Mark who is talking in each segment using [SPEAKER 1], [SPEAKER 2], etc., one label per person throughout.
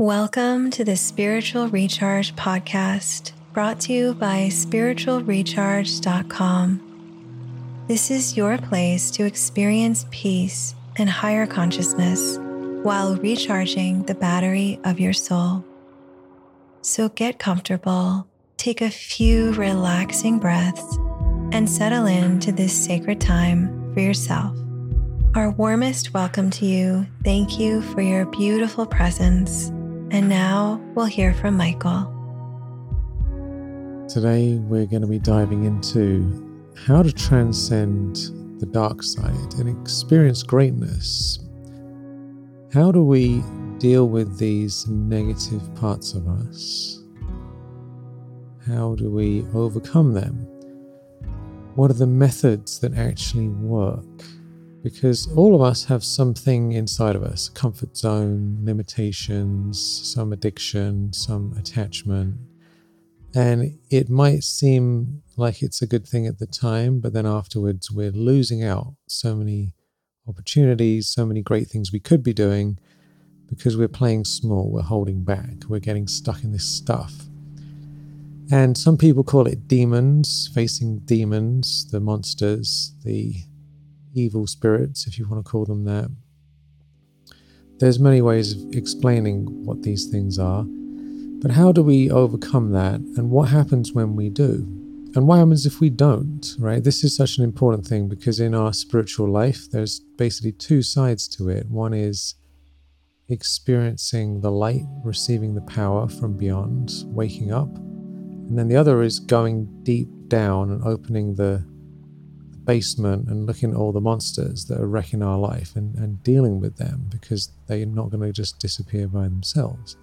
[SPEAKER 1] Welcome to the Spiritual Recharge Podcast, brought to you by spiritualrecharge.com. This is your place to experience peace and higher consciousness while recharging the battery of your soul. So get comfortable, take a few relaxing breaths, and settle into this sacred time for yourself. Our warmest welcome to you. Thank you for your beautiful presence and now we'll hear from Michael.
[SPEAKER 2] Today, we're going to be diving into how to transcend the dark side and experience greatness. How do we deal with these negative parts of us? How do we overcome them? What are the methods that actually work? Because all of us have something inside of us comfort zone, limitations, some addiction, some attachment. And it might seem like it's a good thing at the time, but then afterwards we're losing out so many opportunities, so many great things we could be doing because we're playing small, we're holding back, we're getting stuck in this stuff. And some people call it demons, facing demons, the monsters, the evil spirits, if you want to call them that. There's many ways of explaining what these things are, but how do we overcome that and what happens when we do? And what happens if we don't, right? This is such an important thing because in our spiritual life, there's basically two sides to it. One is experiencing the light, receiving the power from beyond, waking up. And then the other is going deep down and opening the basement and looking at all the monsters that are wrecking our life and, and dealing with them because they're not going to just disappear by themselves.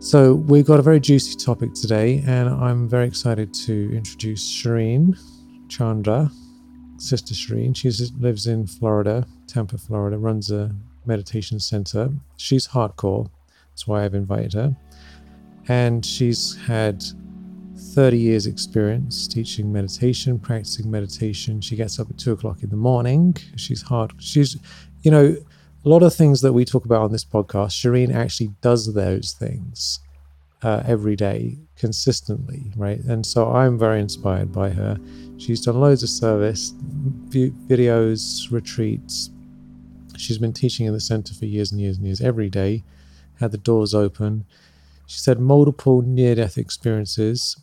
[SPEAKER 2] So, we've got a very juicy topic today, and I'm very excited to introduce Shireen Chandra, Sister Shireen. She lives in Florida, Tampa, Florida, runs a meditation center. She's hardcore, that's why I've invited her. And she's had 30 years experience teaching meditation, practicing meditation. She gets up at two o'clock in the morning. She's hard. She's, you know, a lot of things that we talk about on this podcast, Shireen actually does those things uh, every day consistently, right? And so I'm very inspired by her. She's done loads of service, videos, retreats. She's been teaching in the center for years and years and years, every day, had the doors open. She said multiple near death experiences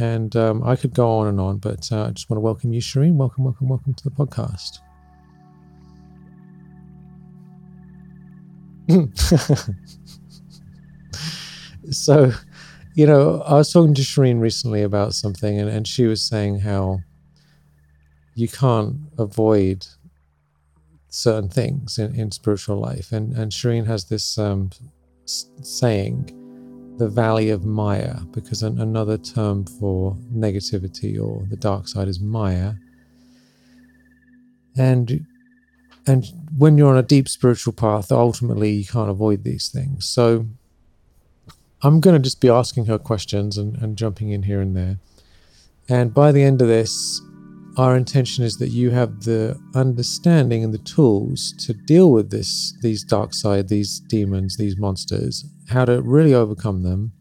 [SPEAKER 2] and um, I could go on and on, but uh, I just want to welcome you, Shireen. Welcome, welcome, welcome to the podcast. so, you know, I was talking to Shireen recently about something, and, and she was saying how you can't avoid certain things in, in spiritual life. And, and Shireen has this um, saying the valley of Maya, because an, another term for negativity or the dark side is Maya. And and when you're on a deep spiritual path, ultimately you can't avoid these things. So I'm going to just be asking her questions and, and jumping in here and there. And by the end of this, our intention is that you have the understanding and the tools to deal with this these dark side these demons these monsters how to really overcome them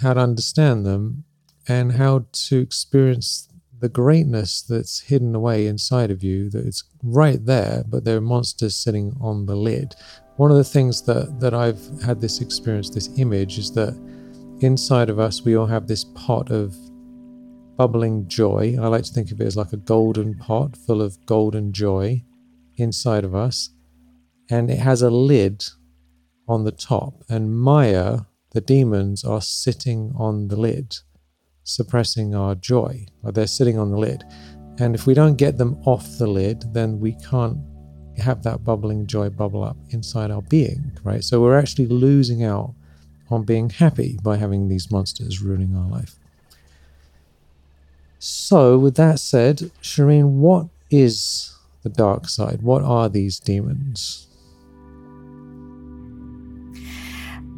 [SPEAKER 2] how to understand them and how to experience the greatness that's hidden away inside of you that it's right there but there are monsters sitting on the lid one of the things that that i've had this experience this image is that inside of us we all have this pot of bubbling joy. I like to think of it as like a golden pot full of golden joy inside of us. And it has a lid on the top. And Maya, the demons, are sitting on the lid, suppressing our joy. Or they're sitting on the lid. And if we don't get them off the lid, then we can't have that bubbling joy bubble up inside our being, right? So we're actually losing out on being happy by having these monsters ruining our life. So, with that said, Shireen, what is the dark side? What are these demons?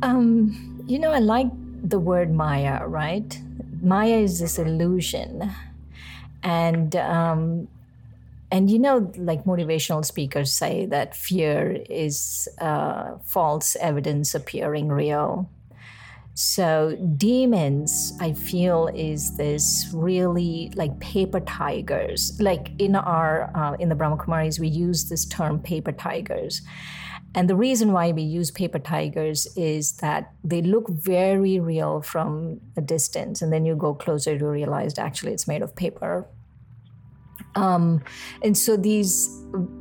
[SPEAKER 3] Um, you know, I like the word Maya, right? Maya is this illusion, and um, and you know, like motivational speakers say that fear is uh, false evidence appearing real. So, demons, I feel, is this really like paper tigers. Like in our, uh, in the Brahma Kumaris, we use this term paper tigers. And the reason why we use paper tigers is that they look very real from a distance. And then you go closer to realize actually it's made of paper. Um, and so these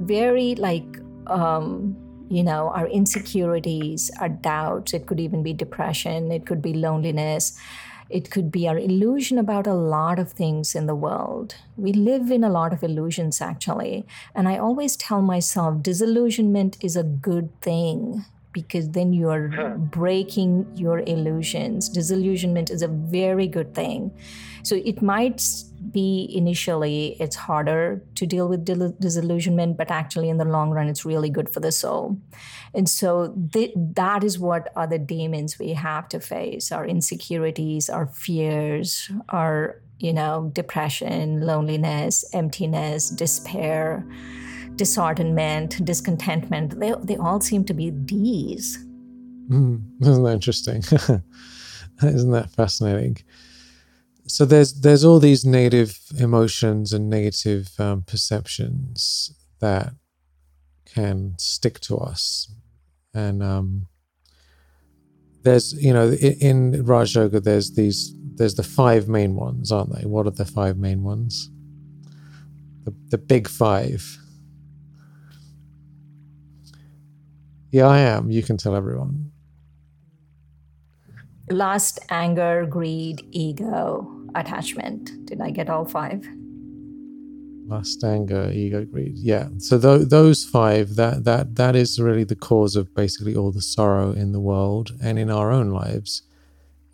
[SPEAKER 3] very like, um, you know, our insecurities, our doubts, it could even be depression, it could be loneliness, it could be our illusion about a lot of things in the world. We live in a lot of illusions, actually. And I always tell myself disillusionment is a good thing because then you are breaking your illusions. Disillusionment is a very good thing. So it might be initially it's harder to deal with disillusionment but actually in the long run it's really good for the soul and so th- that is what are the demons we have to face our insecurities our fears our you know depression loneliness emptiness despair disheartenment discontentment they, they all seem to be D's.
[SPEAKER 2] mm, isn't that interesting isn't that fascinating so there's there's all these negative emotions and negative um, perceptions that can stick to us, and um, there's you know in, in Raj Yoga there's these there's the five main ones, aren't they? What are the five main ones? The the big five. Yeah, I am. You can tell everyone
[SPEAKER 3] lust, anger, greed, ego, attachment. Did I get all five?
[SPEAKER 2] Lust, anger, ego, greed. Yeah. So th- those five, that that that is really the cause of basically all the sorrow in the world and in our own lives.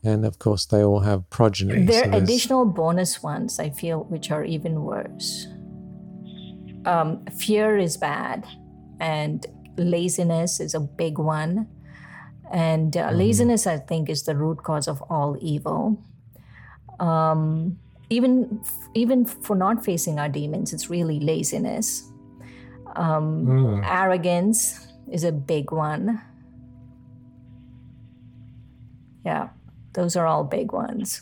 [SPEAKER 2] And of course, they all have progeny.
[SPEAKER 3] There are so additional bonus ones I feel which are even worse. Um, fear is bad, and laziness is a big one and uh, mm-hmm. laziness, I think, is the root cause of all evil. Um, even even for not facing our demons, it's really laziness. Um, mm. Arrogance is a big one. Yeah, those are all big ones.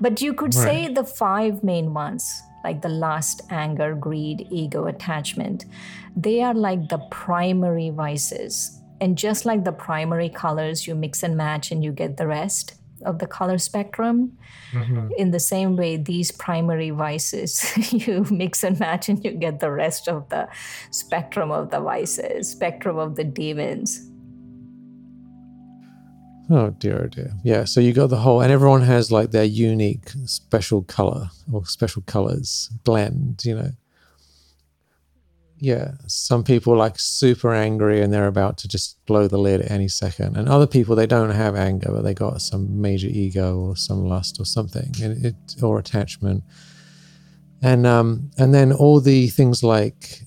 [SPEAKER 3] But you could right. say the five main ones, like the lust, anger, greed, ego, attachment, they are like the primary vices and just like the primary colors, you mix and match and you get the rest of the color spectrum. Mm-hmm. In the same way, these primary vices, you mix and match and you get the rest of the spectrum of the vices, spectrum of the demons.
[SPEAKER 2] Oh dear, oh dear. Yeah, so you got the whole, and everyone has like their unique special color or special colors blend, you know yeah, some people like super angry and they're about to just blow the lid at any second, and other people they don't have anger, but they got some major ego or some lust or something, and it or attachment, and um, and then all the things like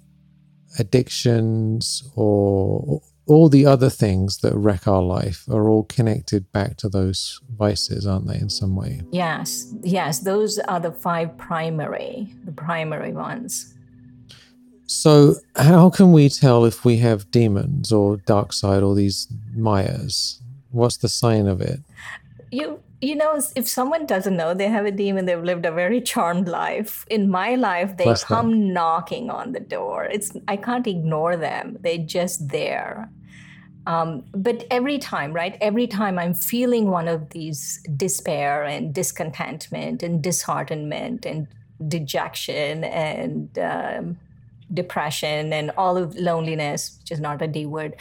[SPEAKER 2] addictions or all the other things that wreck our life are all connected back to those vices, aren't they, in some way?
[SPEAKER 3] Yes, yes, those are the five primary, the primary ones.
[SPEAKER 2] So, how can we tell if we have demons or dark side or these mayas? What's the sign of it?
[SPEAKER 3] You you know, if someone doesn't know they have a demon, they've lived a very charmed life. In my life, they Bless come them. knocking on the door. It's I can't ignore them. They're just there. Um, but every time, right? Every time I'm feeling one of these despair and discontentment and disheartenment and dejection and um, depression and all of loneliness, which is not a D word.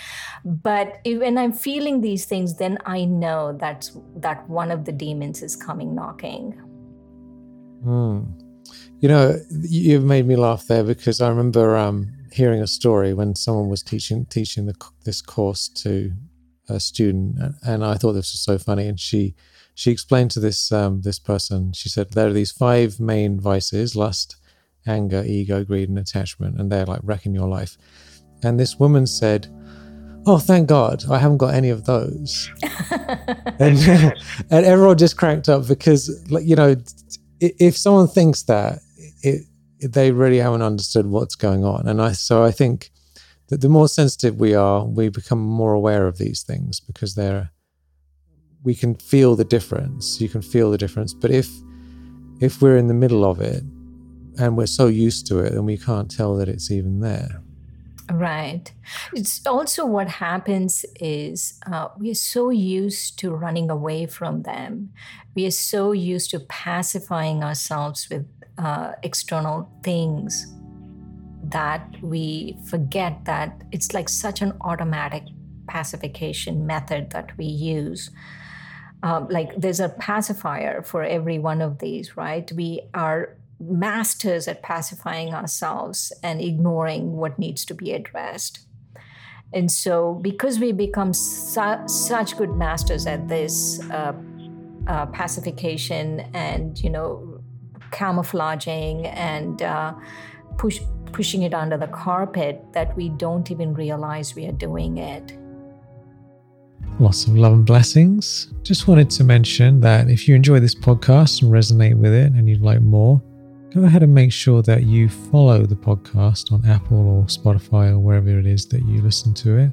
[SPEAKER 3] But if, when I'm feeling these things, then I know that's that one of the demons is coming knocking.
[SPEAKER 2] Mm. You know, you've made me laugh there because I remember um, hearing a story when someone was teaching teaching the, this course to a student, and I thought this was so funny. And she she explained to this um, this person, she said there are these five main vices: lust, anger, ego, greed, and attachment, and they're like wrecking your life. And this woman said, Oh, thank God, I haven't got any of those. and, and everyone just cracked up because, like, you know, if someone thinks that, it they really haven't understood what's going on. And I so I think that the more sensitive we are, we become more aware of these things because they're we can feel the difference. You can feel the difference. But if if we're in the middle of it and we're so used to it and we can't tell that it's even there.
[SPEAKER 3] Right. It's also what happens is uh, we are so used to running away from them. We are so used to pacifying ourselves with uh, external things that we forget that it's like such an automatic pacification method that we use. Um, like there's a pacifier for every one of these, right? We are masters at pacifying ourselves and ignoring what needs to be addressed. And so, because we become su- such good masters at this uh, uh, pacification and, you know, camouflaging and uh, push, pushing it under the carpet, that we don't even realize we are doing it.
[SPEAKER 2] Lots of love and blessings. Just wanted to mention that if you enjoy this podcast and resonate with it and you'd like more, go ahead and make sure that you follow the podcast on Apple or Spotify or wherever it is that you listen to it.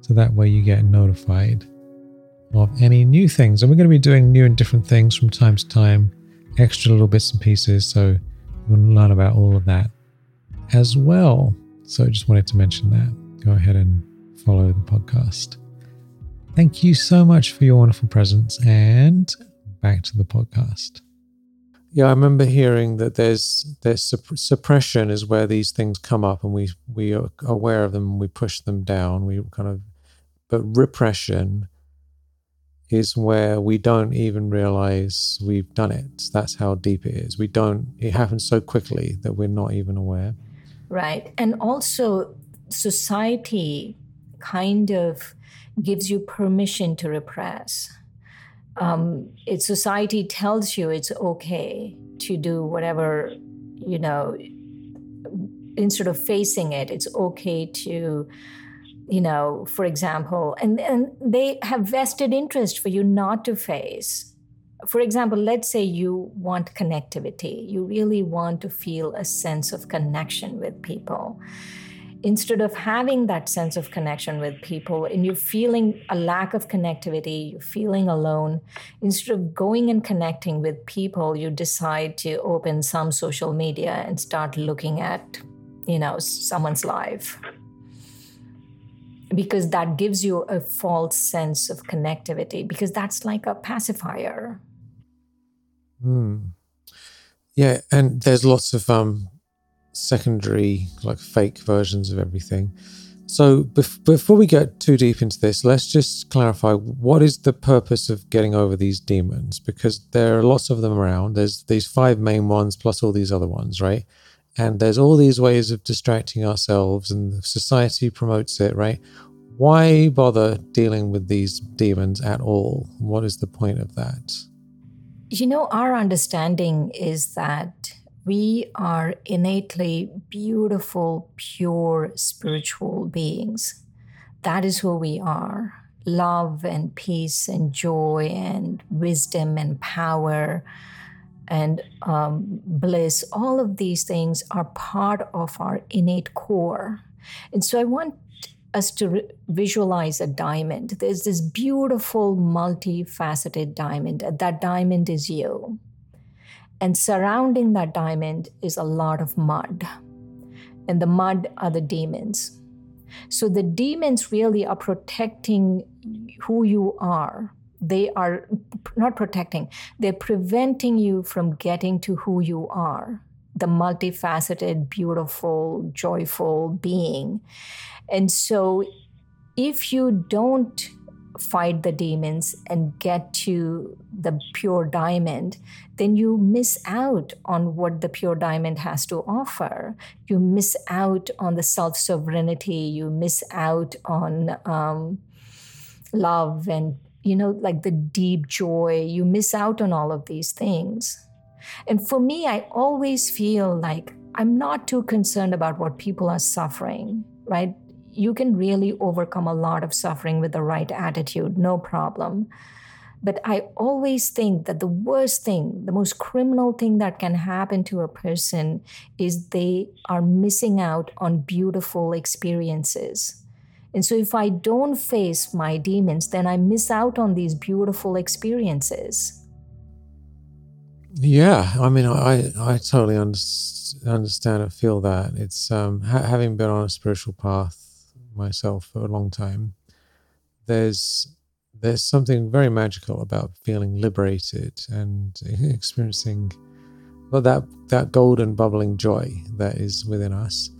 [SPEAKER 2] So that way you get notified of any new things. And we're going to be doing new and different things from time to time, extra little bits and pieces. So you'll learn about all of that as well. So I just wanted to mention that. Go ahead and follow the podcast. Thank you so much for your wonderful presence and back to the podcast. Yeah, I remember hearing that there's there's supp- suppression is where these things come up and we we are aware of them we push them down. We kind of but repression is where we don't even realize we've done it. That's how deep it is. We don't it happens so quickly that we're not even aware.
[SPEAKER 3] Right. And also society kind of gives you permission to repress. Um, it society tells you it's okay to do whatever you know. Instead of facing it, it's okay to, you know, for example, and and they have vested interest for you not to face. For example, let's say you want connectivity. You really want to feel a sense of connection with people instead of having that sense of connection with people and you're feeling a lack of connectivity, you're feeling alone, instead of going and connecting with people, you decide to open some social media and start looking at, you know, someone's life. Because that gives you a false sense of connectivity, because that's like a pacifier.
[SPEAKER 2] Hmm. Yeah, and there's lots of um, secondary, like fake versions of everything. So bef- before we get too deep into this, let's just clarify what is the purpose of getting over these demons? Because there are lots of them around. There's these five main ones plus all these other ones, right? And there's all these ways of distracting ourselves, and society promotes it, right? Why bother dealing with these demons at all? What is the point of that?
[SPEAKER 3] You know, our understanding is that we are innately beautiful, pure spiritual beings. That is who we are. Love and peace and joy and wisdom and power and um, bliss, all of these things are part of our innate core. And so I want us to re- visualize a diamond. There's this beautiful, multifaceted diamond. That diamond is you. And surrounding that diamond is a lot of mud. And the mud are the demons. So the demons really are protecting who you are. They are not protecting, they're preventing you from getting to who you are the multifaceted, beautiful, joyful being. And so if you don't fight the demons and get to the pure diamond, then you miss out on what the pure diamond has to offer. You miss out on the self sovereignty. You miss out on um, love and, you know, like the deep joy. You miss out on all of these things. And for me, I always feel like I'm not too concerned about what people are suffering, right? You can really overcome a lot of suffering with the right attitude, no problem. But I always think that the worst thing, the most criminal thing that can happen to a person is they are missing out on beautiful experiences. And so if I don't face my demons, then I miss out on these beautiful experiences.
[SPEAKER 2] Yeah, I mean, I I totally understand and feel that. It's um, ha- having been on a spiritual path myself for a long time. There's there's something very magical about feeling liberated and experiencing well, that that golden bubbling joy that is within us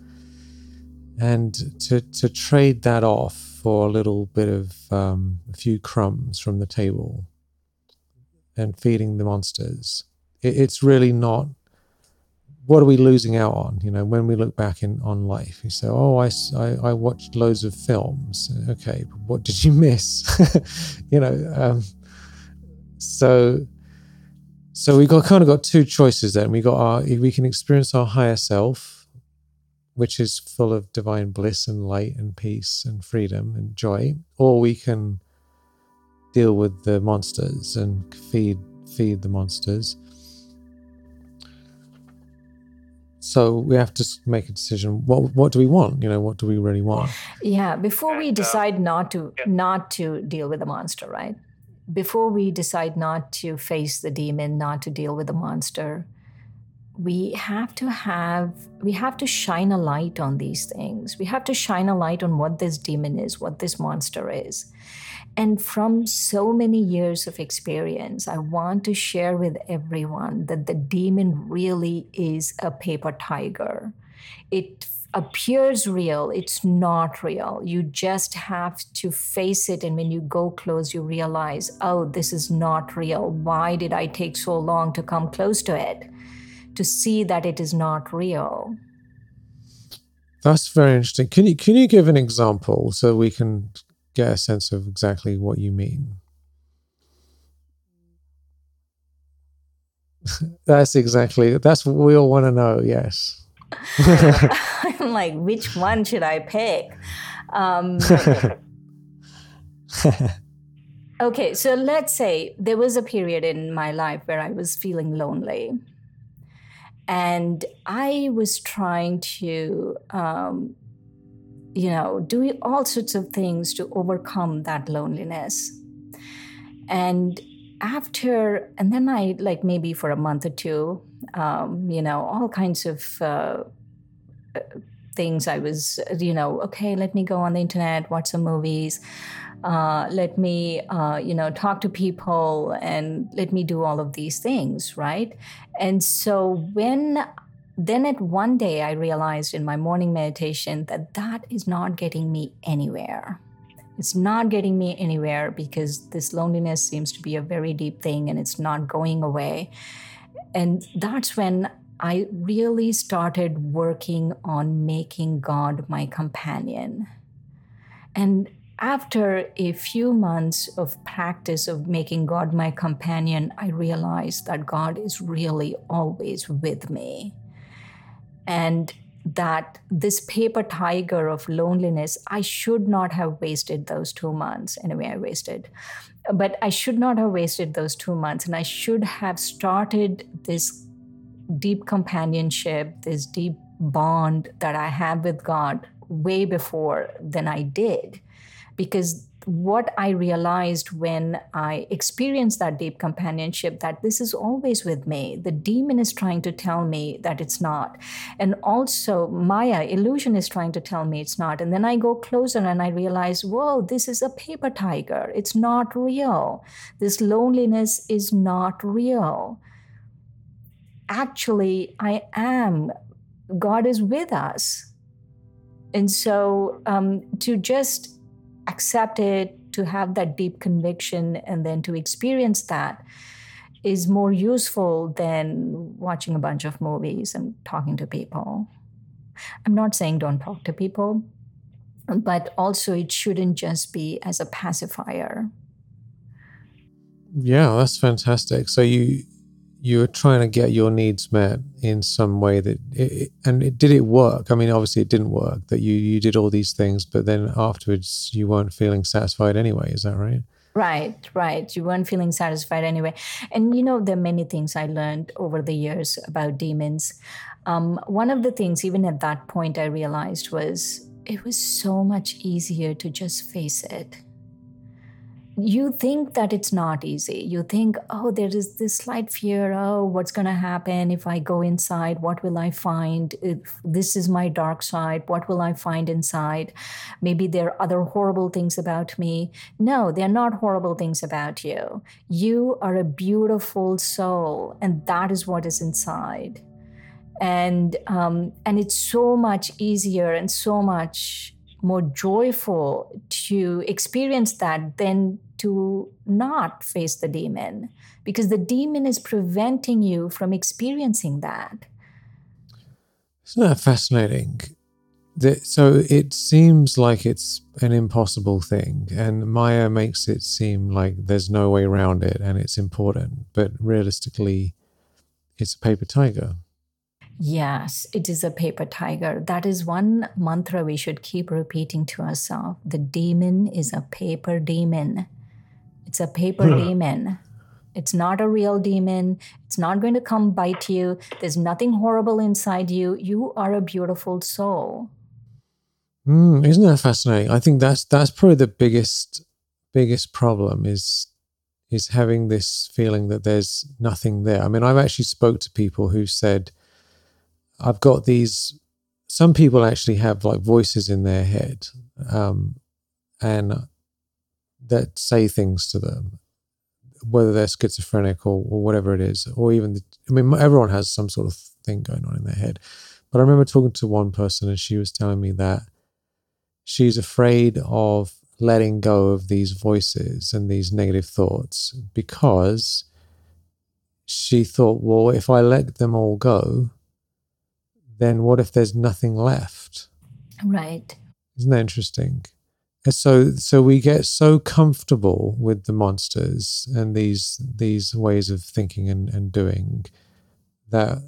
[SPEAKER 2] and to to trade that off for a little bit of um, a few crumbs from the table and feeding the monsters it, it's really not what are we losing out on you know when we look back in on life? You say oh I, I, I watched loads of films. Okay but what did you miss? You know um, so so we got kind of got two choices then. We got our we can experience our higher self which is full of divine bliss and light and peace and freedom and joy, or we can deal with the monsters and feed feed the monsters. So we have to make a decision. What what do we want? You know, what do we really want?
[SPEAKER 3] Yeah, before we uh, decide not to not to deal with the monster, right? Before we decide not to face the demon, not to deal with the monster, we have to have we have to shine a light on these things we have to shine a light on what this demon is what this monster is and from so many years of experience i want to share with everyone that the demon really is a paper tiger it appears real it's not real you just have to face it and when you go close you realize oh this is not real why did i take so long to come close to it to see that it is not real.
[SPEAKER 2] That's very interesting. Can you can you give an example so we can get a sense of exactly what you mean? that's exactly that's what we all want to know. Yes.
[SPEAKER 3] I'm like, which one should I pick? Um, okay, so let's say there was a period in my life where I was feeling lonely and I was trying to, um, you know, do all sorts of things to overcome that loneliness. And after, and then I, like maybe for a month or two, um, you know, all kinds of uh, things I was, you know, okay, let me go on the internet, watch some movies uh, let me uh, you know talk to people and let me do all of these things right and so when then at one day i realized in my morning meditation that that is not getting me anywhere it's not getting me anywhere because this loneliness seems to be a very deep thing and it's not going away and that's when I really started working on making God my companion. And after a few months of practice of making God my companion, I realized that God is really always with me. And that this paper tiger of loneliness, I should not have wasted those two months. Anyway, I wasted. But I should not have wasted those two months. And I should have started this deep companionship, this deep bond that I have with God way before than I did because what i realized when i experienced that deep companionship that this is always with me. The demon is trying to tell me that it's not. And also maya illusion is trying to tell me it's not. And then i go closer and i realize whoa this is a paper tiger. It's not real. This loneliness is not real. Actually i am. God is with us. And so um, to just accept it, to have that deep conviction, and then to experience that is more useful than watching a bunch of movies and talking to people. I'm not saying don't talk to people, but also it shouldn't just be as a pacifier.
[SPEAKER 2] Yeah, that's fantastic. So you you were trying to get your needs met in some way that it, and it, did it work i mean obviously it didn't work that you you did all these things but then afterwards you weren't feeling satisfied anyway is that right
[SPEAKER 3] Right, right. You weren't feeling satisfied anyway. And you know, there are many things I learned over the years about demons. Um, one of the things, even at that point, I realized was it was so much easier to just face it you think that it's not easy. You think, oh, there is this slight fear. Oh, what's going to happen if I go inside? What will I find? If this is my dark side, what will I find inside? Maybe there are other horrible things about me. No, they're not horrible things about you. You are a beautiful soul, and that is what is inside. And um, and it's so much easier and so much more joyful to experience that than to not face the demon because the demon is preventing you from experiencing that.
[SPEAKER 2] Isn't that fascinating? So it seems like it's an impossible thing, and Maya makes it seem like there's no way around it and it's important, but realistically, it's a paper tiger.
[SPEAKER 3] Yes, it is a paper tiger. That is one mantra we should keep repeating to ourselves. The demon is a paper demon. It's a paper demon. It's not a real demon. It's not going to come bite you. There's nothing horrible inside you. You are a beautiful soul.
[SPEAKER 2] Mm, isn't that fascinating? I think that's that's probably the biggest biggest problem is is having this feeling that there's nothing there. I mean, I've actually spoke to people who said I've got these. Some people actually have like voices in their head, um, and that say things to them, whether they're schizophrenic or, or whatever it is, or even the, I mean, everyone has some sort of thing going on in their head. But I remember talking to one person, and she was telling me that she's afraid of letting go of these voices and these negative thoughts because she thought, well, if I let them all go, then what if there's nothing left?
[SPEAKER 3] Right.
[SPEAKER 2] Isn't that interesting? And so so we get so comfortable with the monsters and these these ways of thinking and, and doing that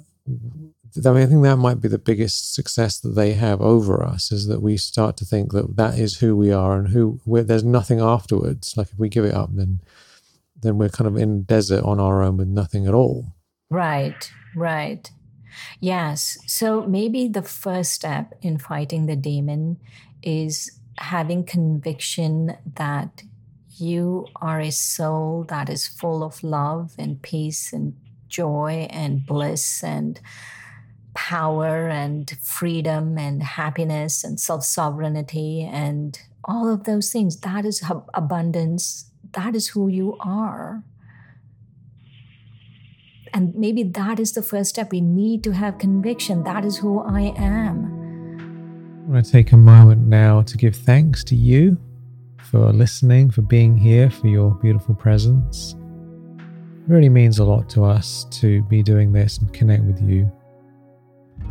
[SPEAKER 2] I mean, I think that might be the biggest success that they have over us is that we start to think that that is who we are and who there's nothing afterwards. Like if we give it up, then then we're kind of in desert on our own with nothing at all.
[SPEAKER 3] Right, right. Yes. So maybe the first step in fighting the demon is having conviction that you are a soul that is full of love and peace and joy and bliss and power and freedom and happiness and self sovereignty and all of those things. That is abundance. That is who you are. And maybe that is the first step. We need to have conviction. That is who I am.
[SPEAKER 2] I want to take a moment now to give thanks to you for listening, for being here, for your beautiful presence. It really means a lot to us to be doing this and connect with you.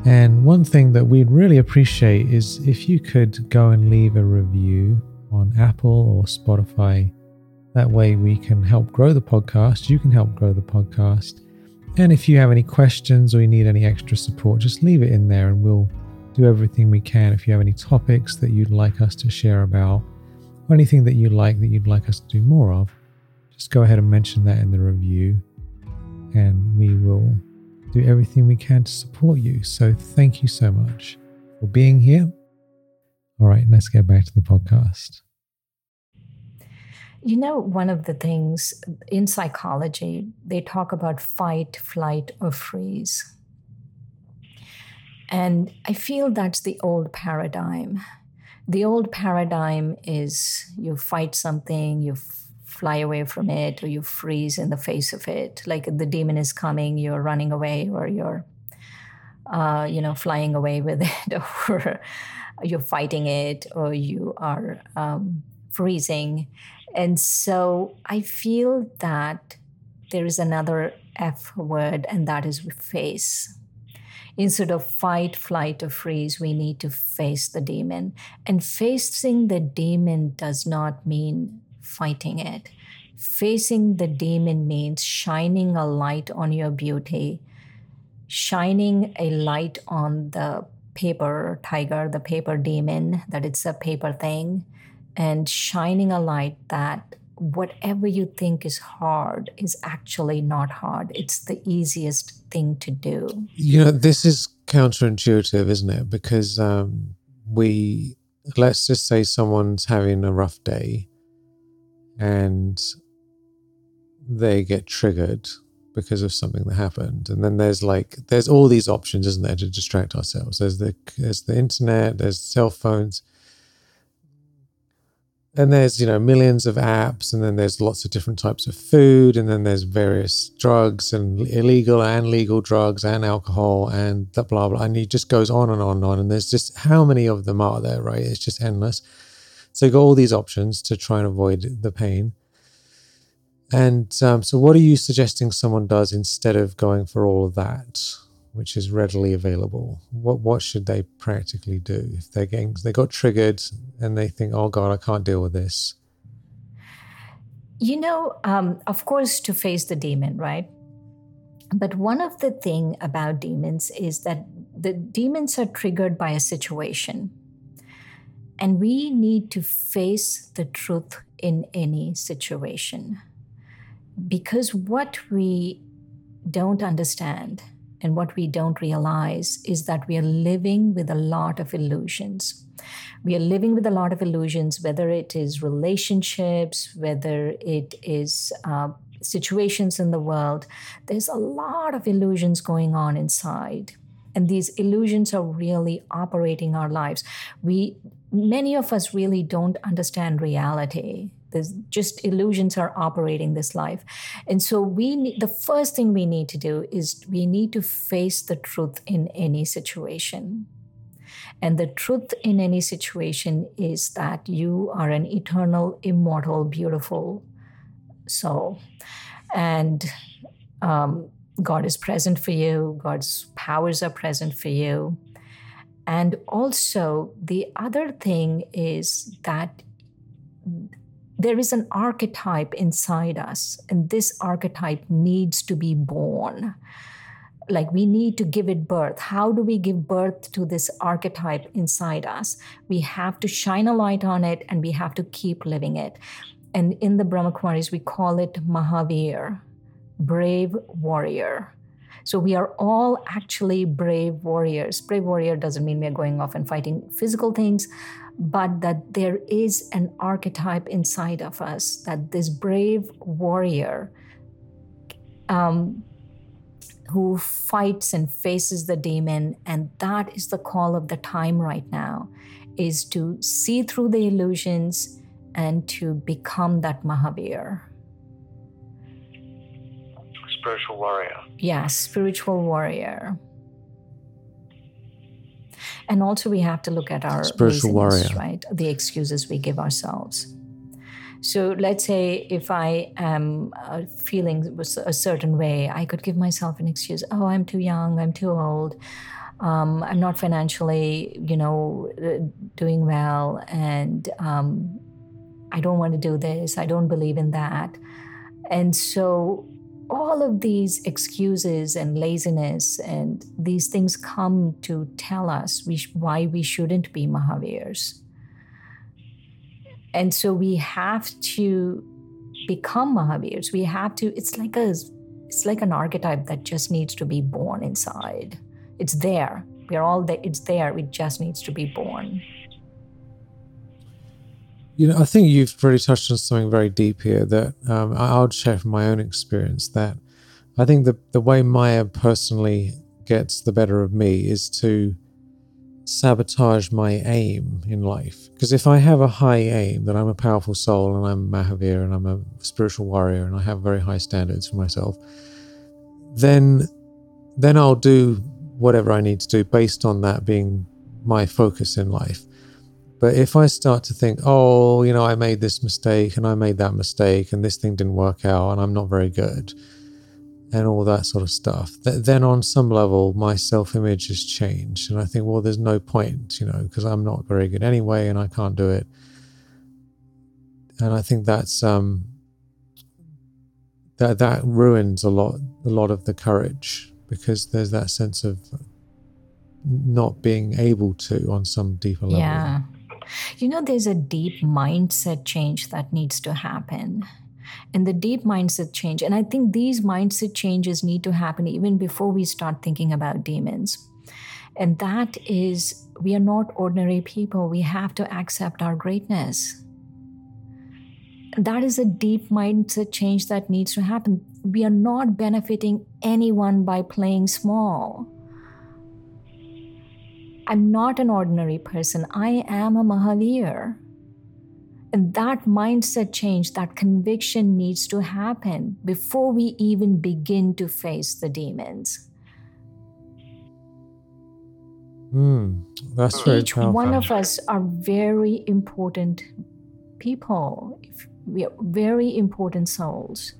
[SPEAKER 2] And one thing that we'd really appreciate is if you could go and leave a review on Apple or Spotify. That way we can help grow the podcast. You can help grow the podcast. And if you have any questions or you need any extra support, just leave it in there and we'll do everything we can. If you have any topics that you'd like us to share about, or anything that you like that you'd like us to do more of, just go ahead and mention that in the review and we will do everything we can to support you. So thank you so much for being here. All right, let's get back to the podcast.
[SPEAKER 3] You know, one of the things in psychology, they talk about fight, flight, or freeze. And I feel that's the old paradigm. The old paradigm is you fight something, you fly away from it, or you freeze in the face of it. Like the demon is coming, you're running away, or you're, uh, you know, flying away with it, or you're fighting it, or you are um, freezing. And so I feel that there is another F word, and that is face. Instead of fight, flight, or freeze, we need to face the demon. And facing the demon does not mean fighting it. Facing the demon means shining a light on your beauty, shining a light on the paper tiger, the paper demon, that it's a paper thing, and shining a light that whatever you think is hard is actually not hard. It's the easiest thing to do.
[SPEAKER 2] You know, this is counterintuitive, isn't it? Because um, we, let's just say someone's having a rough day and they get triggered because of something that happened and then there's like there's all these options isn't there to distract ourselves there's the there's the internet there's cell phones and there's you know millions of apps and then there's lots of different types of food and then there's various drugs and illegal and legal drugs and alcohol and blah blah blah and it just goes on and on and on and there's just how many of them are there right? It's just endless. So you got all these options to try and avoid the pain. And um, so what are you suggesting someone does instead of going for all of that which is readily available. What what should they practically do if they're getting they got triggered and they think, oh God, I can't deal with this?
[SPEAKER 3] You know, um, of course, to face the demon, right? But one of the thing about demons is that the demons are triggered by a situation. And we need to face the truth in any situation. Because what we don't understand and what we don't realize is that we are living with a lot of illusions. We are living with a lot of illusions, whether it is relationships, whether it is uh, situations in the world. There's a lot of illusions going on inside. And these illusions are really operating our lives. We, many of us really don't understand reality there's just illusions are operating this life. And so we need, the first thing we need to do is we need to face the truth in any situation. And the truth in any situation is that you are an eternal immortal beautiful soul. And um, god is present for you god's powers are present for you. And also the other thing is that there is an archetype inside us, and this archetype needs to be born. Like we need to give it birth. How do we give birth to this archetype inside us? We have to shine a light on it and we have to keep living it. And in the Brahma Kumaris, we call it Mahavir, brave warrior. So we are all actually brave warriors. Brave warrior doesn't mean we're going off and fighting physical things, but that there is an archetype inside of us that this brave warrior um, who fights and faces the demon and that is the call of the time right now is to see through the illusions and to become that mahavir
[SPEAKER 4] spiritual warrior
[SPEAKER 3] yes spiritual warrior and also, we have to look at our
[SPEAKER 2] spiritual warrior,
[SPEAKER 3] right? The excuses we give ourselves. So let's say if I am uh, feeling a certain way, I could give myself an excuse. Oh, I'm too young. I'm too old. Um, I'm not financially, you know, uh, doing well, and um, I don't want to do this. I don't believe in that. And so all of these excuses and laziness and these things come to tell us we sh- why we shouldn't be Mahavirs. And so we have to become Mahavirs. We have to, it's like a it's like an archetype that just needs to be born inside. It's there. We're all there. It's there. It just needs to be born.
[SPEAKER 2] You know, I think you've really touched on something very deep here that um, I'll share from my own experience. That I think the the way Maya personally gets the better of me is to sabotage my aim in life. Because if I have a high aim that I'm a powerful soul and I'm Mahavir and I'm a spiritual warrior and I have very high standards for myself, then then I'll do whatever I need to do based on that being my focus in life. But if I start to think, oh, you know, I made this mistake and I made that mistake and this thing didn't work out and I'm not very good and all that sort of stuff, th- then on some level, my self image has changed. And I think, well, there's no point, you know, because I'm not very good anyway and I can't do it. And I think that's, um, that, that ruins a lot, a lot of the courage because there's that sense of not being able to on some deeper level.
[SPEAKER 3] Yeah You know, there's a deep mindset change that needs to happen. And the deep mindset change, and I think these mindset changes need to happen even before we start thinking about demons. And that is, we are not ordinary people. We have to accept our greatness. That is a deep mindset change that needs to happen. We are not benefiting anyone by playing small. I'm not an ordinary person. I am a Mahavir. And that mindset change, that conviction needs to happen before we even begin to face the demons.
[SPEAKER 2] Mm, that's very
[SPEAKER 3] Each
[SPEAKER 2] powerful.
[SPEAKER 3] one of us are very important people. We are very important souls.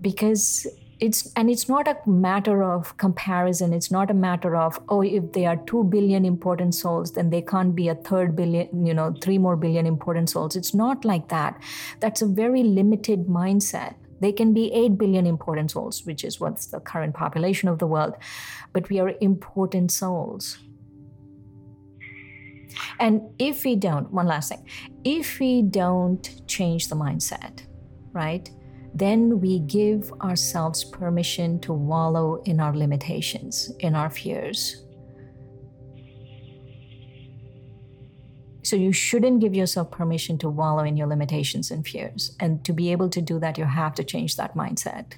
[SPEAKER 3] Because it's and it's not a matter of comparison. It's not a matter of oh if they are 2 billion important souls then they can't be a third billion you know 3 more billion important souls. It's not like that. That's a very limited mindset. They can be 8 billion important souls which is what's the current population of the world but we are important souls. And if we don't one last thing. If we don't change the mindset right then we give ourselves permission to wallow in our limitations, in our fears. So you shouldn't give yourself permission to wallow in your limitations and fears. And to be able to do that, you have to change that mindset.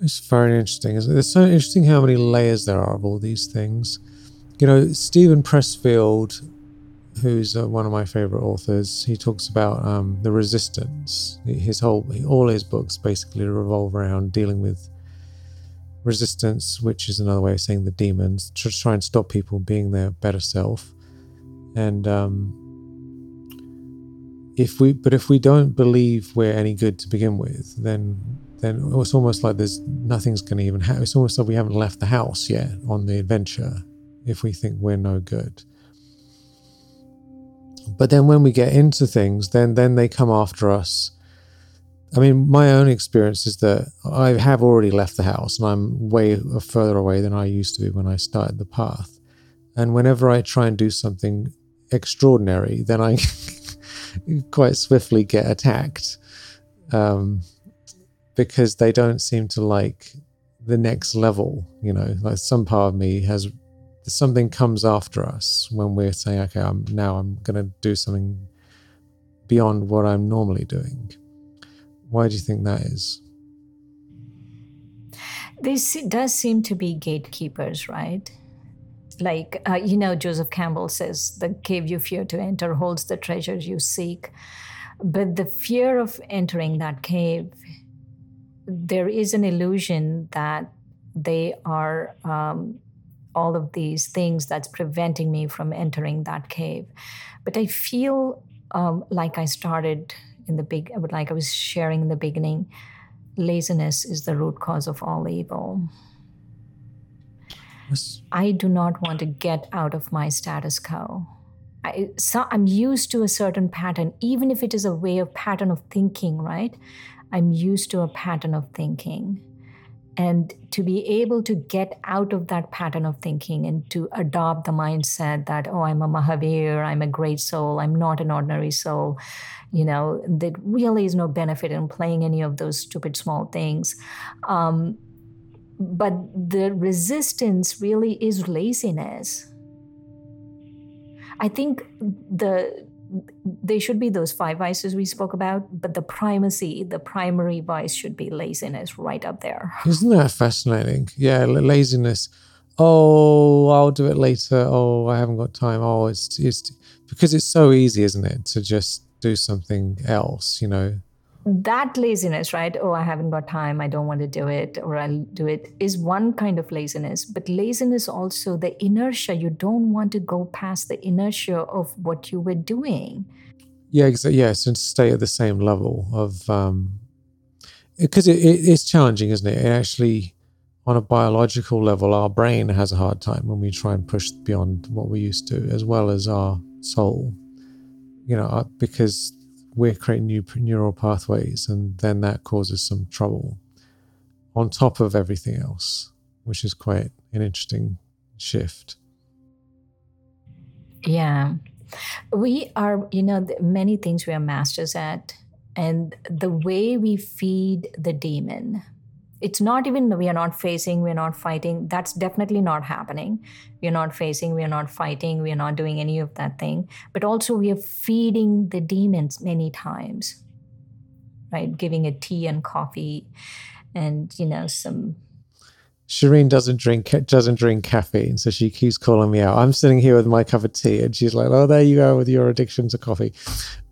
[SPEAKER 2] It's very interesting. It's so interesting how many layers there are of all these things. You know, Steven Pressfield who's uh, one of my favorite authors, he talks about um, the resistance. His whole, all his books basically revolve around dealing with resistance, which is another way of saying the demons, to try and stop people being their better self. And um, if we, but if we don't believe we're any good to begin with, then then it's almost like there's nothing's going to even happen. It's almost like we haven't left the house yet on the adventure if we think we're no good but then when we get into things, then then they come after us. I mean, my own experience is that I have already left the house and I'm way further away than I used to be when I started the path. And whenever I try and do something extraordinary, then I quite swiftly get attacked um, because they don't seem to like the next level. You know, like some part of me has something comes after us when we're saying, okay, I'm now I'm going to do something beyond what I'm normally doing. Why do you think that is?
[SPEAKER 3] This does seem to be gatekeepers, right? Like, uh, you know, Joseph Campbell says, the cave you fear to enter holds the treasures you seek. But the fear of entering that cave, there is an illusion that they are um, all of these things that's preventing me from entering that cave. But I feel um, like I started in the big, like I was sharing in the beginning, laziness is the root cause of all evil. Yes. I do not want to get out of my status quo. I, so I'm used to a certain pattern, even if it is a way of pattern of thinking, right? I'm used to a pattern of thinking and to be able to get out of that pattern of thinking and to adopt the mindset that oh i'm a mahavir i'm a great soul i'm not an ordinary soul you know there really is no benefit in playing any of those stupid small things. Um, but the resistance really is laziness. I think the they should be those five vices we spoke about, but the primacy, the primary vice should be laziness right up there.
[SPEAKER 2] Isn't that fascinating? Yeah, laziness. Oh, I'll do it later. Oh, I haven't got time. Oh, it's it's because it's so easy, isn't it, to just do something else, you know?
[SPEAKER 3] That laziness, right? Oh, I haven't got time. I don't want to do it, or I'll do it, is one kind of laziness. But laziness also, the inertia, you don't want to go past the inertia of what you were doing.
[SPEAKER 2] Yeah, exactly. Yes, and stay at the same level of, um, because it, it, it's challenging, isn't it? it? Actually, on a biological level, our brain has a hard time when we try and push beyond what we used to, as well as our soul. You know, uh, because we're creating new neural pathways, and then that causes some trouble on top of everything else, which is quite an interesting shift.
[SPEAKER 3] Yeah. We are, you know, many things we are masters at. And the way we feed the demon, it's not even we are not facing, we're not fighting. That's definitely not happening. We're not facing, we're not fighting, we're not doing any of that thing. But also, we are feeding the demons many times, right? Giving it tea and coffee and, you know, some
[SPEAKER 2] Shireen doesn't drink doesn't drink caffeine, so she keeps calling me out. I'm sitting here with my cup of tea, and she's like, "Oh, there you go with your addiction to coffee."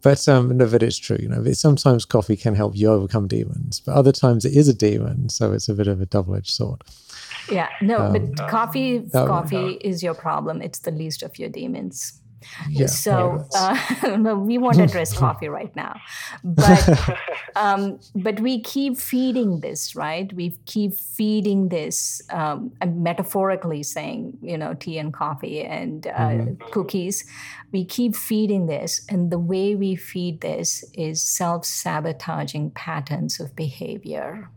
[SPEAKER 2] But um, no, but it's true. You know, sometimes coffee can help you overcome demons, but other times it is a demon, so it's a bit of a double edged sword.
[SPEAKER 3] Yeah, no, um, but coffee, coffee is your problem. It's the least of your demons. Yeah, so uh, we won't address coffee right now, but um, but we keep feeding this, right? We keep feeding this, um, metaphorically saying, you know, tea and coffee and uh, mm-hmm. cookies. We keep feeding this, and the way we feed this is self-sabotaging patterns of behavior.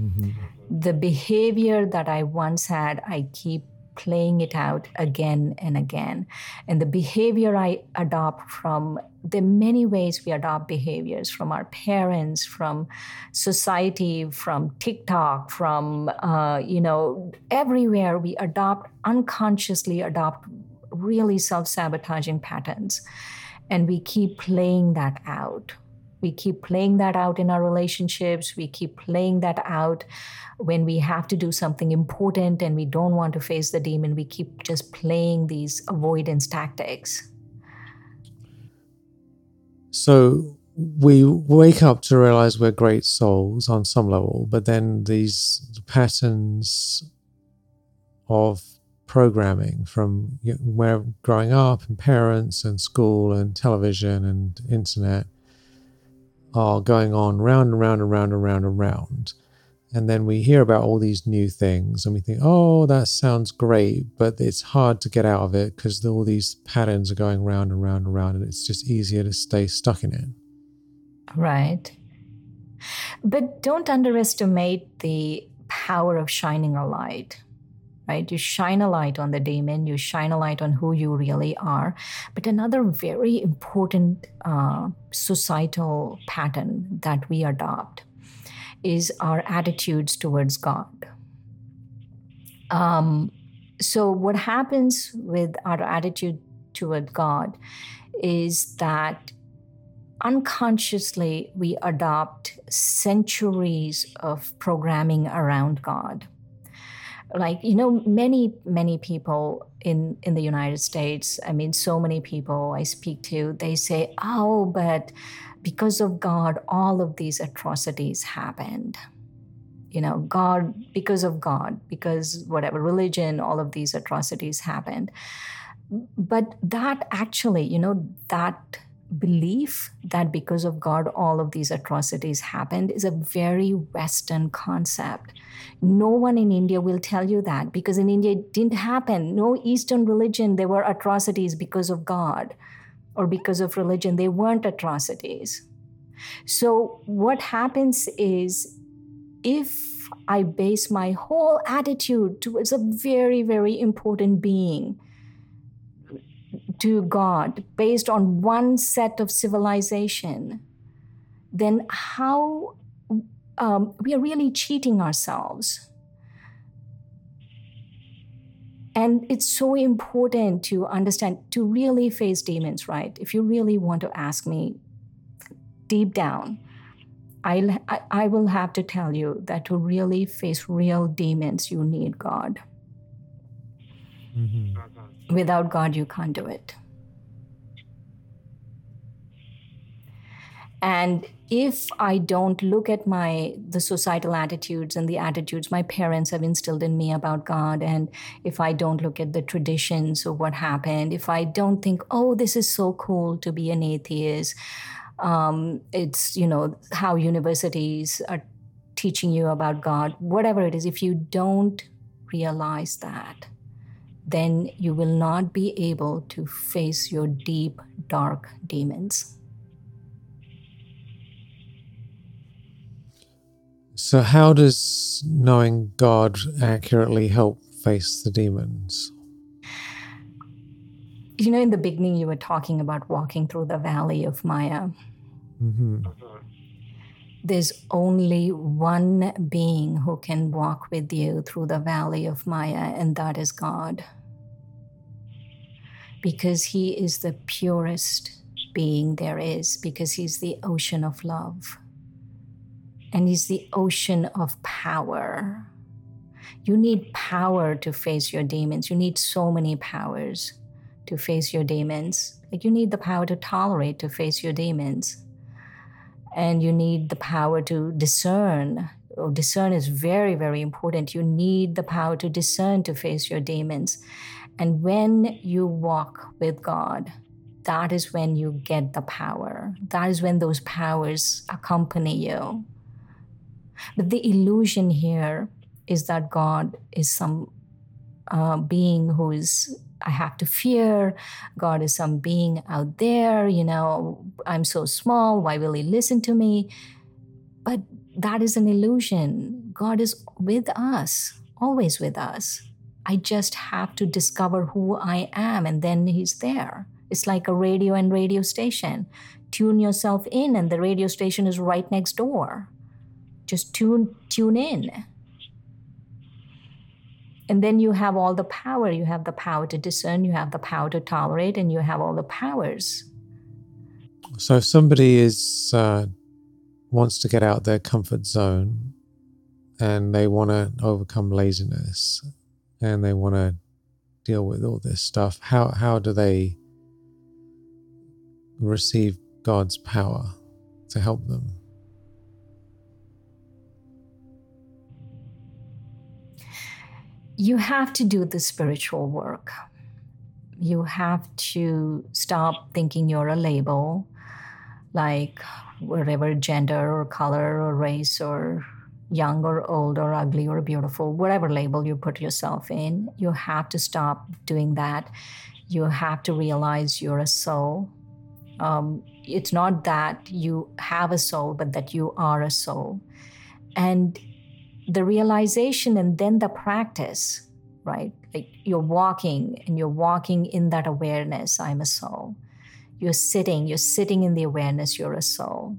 [SPEAKER 3] Mm-hmm. The behavior that I once had, I keep playing it out again and again. And the behavior I adopt from the many ways we adopt behaviors from our parents, from society, from TikTok, from uh, you know everywhere we adopt unconsciously adopt really self-sabotaging patterns, and we keep playing that out we keep playing that out in our relationships. We keep playing that out when we have to do something important and we don't want to face the demon. We keep just playing these avoidance tactics.
[SPEAKER 2] So we wake up to realize we're great souls on some level, but then these patterns of programming from where growing up and parents and school and television and internet are going on round and round and round and round and round. And then we hear about all these new things and we think, oh, that sounds great, but it's hard to get out of it because all these patterns are going round and round and round, and it's just easier to stay stuck in it.
[SPEAKER 3] Right. But don't underestimate the power of shining a light right? You shine a light on the demon, you shine a light on who you really are. But another very important uh, societal pattern that we adopt is our attitudes towards God. Um, so, what happens with our attitude toward God is that unconsciously we adopt centuries of programming around God like you know many many people in in the united states i mean so many people i speak to they say oh but because of god all of these atrocities happened you know god because of god because whatever religion all of these atrocities happened but that actually you know that belief that because of God all of these atrocities happened is a very Western concept. No one in India will tell you that because in India it didn't happen. No Eastern religion, there were atrocities because of God or because of religion. They weren't atrocities. So, what happens is if I base my whole attitude towards a very, very important being, to God based on one set of civilization, then how um, we are really cheating ourselves. And it's so important to understand, to really face demons, right? If you really want to ask me deep down, I'll, I, I will have to tell you that to really face real demons, you need God. Mm-hmm. Without God, you can't do it. And if I don't look at my the societal attitudes and the attitudes my parents have instilled in me about God, and if I don't look at the traditions of what happened, if I don't think, oh, this is so cool to be an atheist, um, it's you know how universities are teaching you about God, whatever it is. If you don't realize that, then you will not be able to face your deep, dark demons.
[SPEAKER 2] So, how does knowing God accurately help face the demons?
[SPEAKER 3] you know, in the beginning, you were talking about walking through the valley of Maya.
[SPEAKER 2] hmm
[SPEAKER 3] There's only one being who can walk with you through the valley of Maya, and that is God. Because He is the purest being there is, because He's the ocean of love. And He's the ocean of power. You need power to face your demons. You need so many powers to face your demons. Like you need the power to tolerate to face your demons. And you need the power to discern. Oh, discern is very, very important. You need the power to discern to face your demons. And when you walk with God, that is when you get the power. That is when those powers accompany you. But the illusion here is that God is some uh, being who is I have to fear. God is some being out there, you know, I'm so small. Why will He listen to me? But that is an illusion. God is with us, always with us. I just have to discover who I am, and then He's there. It's like a radio and radio station. Tune yourself in, and the radio station is right next door. Just tune, tune in. And then you have all the power. You have the power to discern you have the power to tolerate and you have all the powers.
[SPEAKER 2] So if somebody is uh, wants to get out their comfort zone and they want to overcome laziness and they want to deal with all this stuff, how how do they receive God's power to help them?
[SPEAKER 3] You have to do the spiritual work you have to stop thinking you're a label like whatever gender or color or race or young or old or ugly or beautiful, whatever label you put yourself in, you have to stop doing that. You have to realize you're a soul. Um, it's not that you have a soul, but that you are a soul. And the realization and then the practice, right? Like you're walking and you're walking in that awareness I'm a soul. You're sitting, you're sitting in the awareness you're a soul.